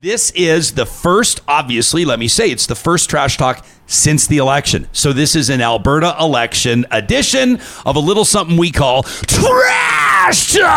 This is the first, obviously, let me say, it's the first trash talk since the election. So this is an Alberta election edition of a little something we call Trash Talk.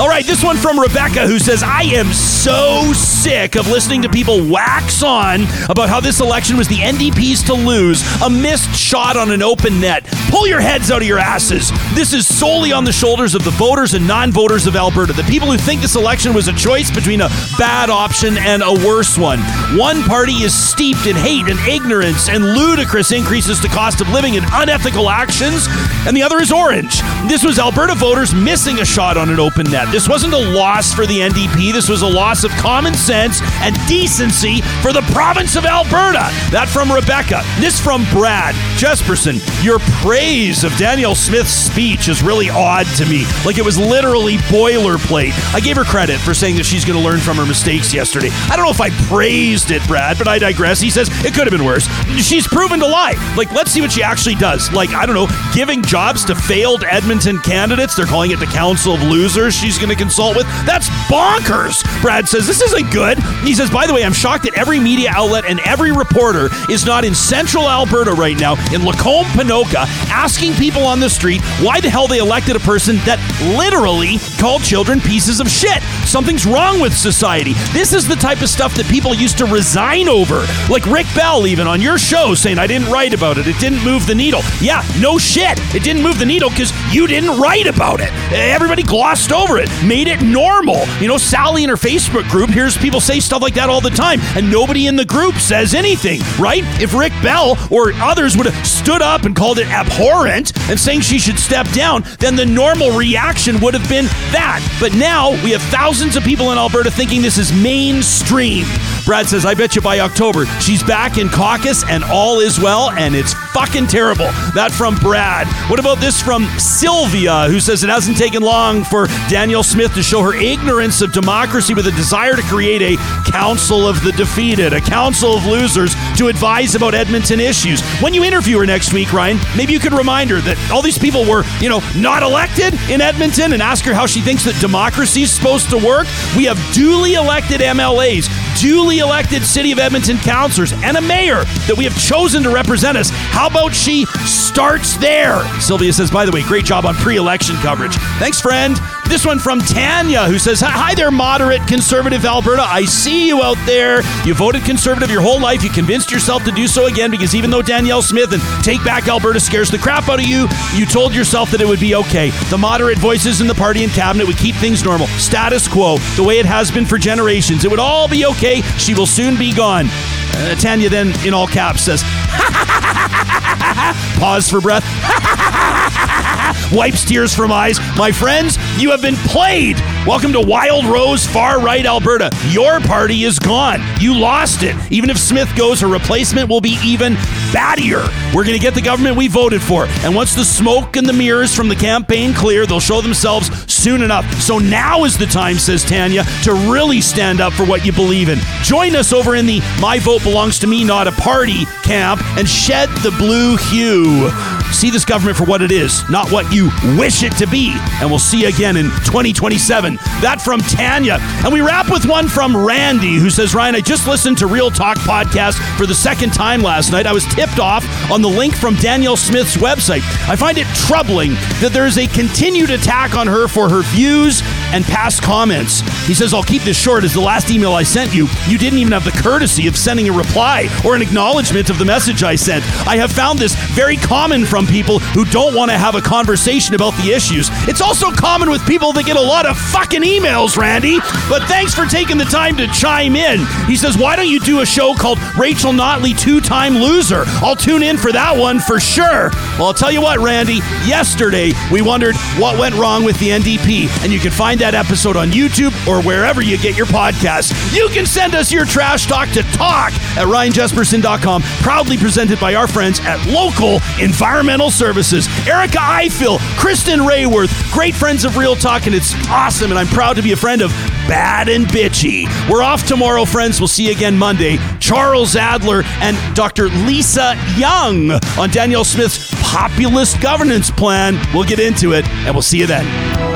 All right, this one from Rebecca who says, I am so sick of listening to people wax on about how this election was the NDP's to lose, a missed shot on an open net. Pull your heads out of your asses. This is solely on the shoulders of the voters and non voters of Alberta, the people who think this election was a choice between a bad option and a worse one. One party is steeped in hate and ignorance and ludicrous increases to cost of living and unethical actions, and the other is orange. This was Alberta voters missing a shot on an open net. This wasn't a loss for the NDP. This was a loss of common sense and decency for the province of Alberta. That from Rebecca. This from Brad Jespersen. Your praise of Danielle Smith's speech is really odd to me. Like it was literally boilerplate. I gave her credit for saying that she's going to learn from her mistakes yesterday. I don't know if I praised it, Brad, but I digress. He says it could have been worse. She's proven to lie. Like, let's see what she actually does. Like, I don't know, giving jobs to failed Edmonton candidates. They're calling it the Council of Losers. She's going to consult with. That's bonkers. Brad says this isn't good. He says, by the way, I'm shocked that every media outlet and every reporter is not in central Alberta right now, in Lacombe, Ponoka, asking people on the street why the hell they elected a person that literally called children pieces of shit. Something's wrong with society. This is the type of stuff that people used to resign over. Like Rick Bell, even on your show, saying, I didn't write about it. It didn't move the needle. Yeah, no shit. It didn't move the needle because you didn't write about it. Everybody glossed over it made it normal. You know, Sally in her Facebook group hears people say stuff like that all the time, and nobody in the group says anything, right? If Rick Bell or others would have stood up and called it abhorrent and saying she should step down, then the normal reaction would have been that. But now we have thousands of people in Alberta thinking this is mainstream. Brad says, I bet you by October she's back in caucus and all is well, and it's fucking terrible. That from Brad. What about this from Sylvia, who says it hasn't taken long for Danielle Smith to show her ignorance of democracy with a desire to create a council of the defeated, a council of losers to advise about Edmonton issues. When you interview her next week, Ryan, maybe you could remind her that all these people were, you know, not elected in Edmonton and ask her how she thinks that democracy is supposed to work. We have duly elected MLAs duly elected City of Edmonton councilors and a mayor that we have chosen to represent us. How about she starts there? Sylvia says, by the way, great job on pre election coverage. Thanks, friend. This one from Tanya, who says, Hi there, moderate conservative Alberta. I see you out there. You voted conservative your whole life. You convinced yourself to do so again because even though Danielle Smith and Take Back Alberta scares the crap out of you, you told yourself that it would be okay. The moderate voices in the party and cabinet would keep things normal. Status quo, the way it has been for generations. It would all be okay. She will soon be gone. Uh, Tanya then, in all caps, says, Pause for breath. Wipes tears from eyes. My friends, you have been played. Welcome to Wild Rose, far right Alberta. Your party is gone. You lost it. Even if Smith goes, her replacement will be even battier. We're going to get the government we voted for. And once the smoke and the mirrors from the campaign clear, they'll show themselves soon enough. So now is the time, says Tanya, to really stand up for what you believe in. Join us over in the My Vote Belongs to Me, Not a Party camp and shed the blue hue. See this government for what it is, not what you wish it to be. And we'll see you again in 2027. That from Tanya. And we wrap with one from Randy, who says, Ryan, I just listened to Real Talk podcast for the second time last night. I was tipped off on the link from Danielle Smith's website. I find it troubling that there is a continued attack on her for her views and past comments. He says, I'll keep this short as the last email I sent you, you didn't even have the courtesy of sending a reply or an acknowledgement of the message I sent. I have found this very common from people who don't want to have a conversation about the issues. It's also common with people that get a lot of fucking emails, Randy. But thanks for taking the time to chime in. He says, Why don't you do a show called Rachel Notley Two Time Loser? I'll tune in for that one for sure. Well, I'll tell you what, Randy, yesterday we wondered what went wrong with the NDP, and you can find that episode on YouTube or wherever you get your podcasts. You can send us your trash talk to talk at ryanjespersen.com, proudly presented by our friends at Local Environmental Services. Erica Eiffel, Kristen Rayworth, great friends of Real Talk, and it's awesome, and I'm proud to be a friend of Bad and Bitchy. We're off tomorrow, friends. We'll see you again Monday. Charles Adler and Dr. Lisa Young on Danielle Smith's populist governance plan. We'll get into it, and we'll see you then.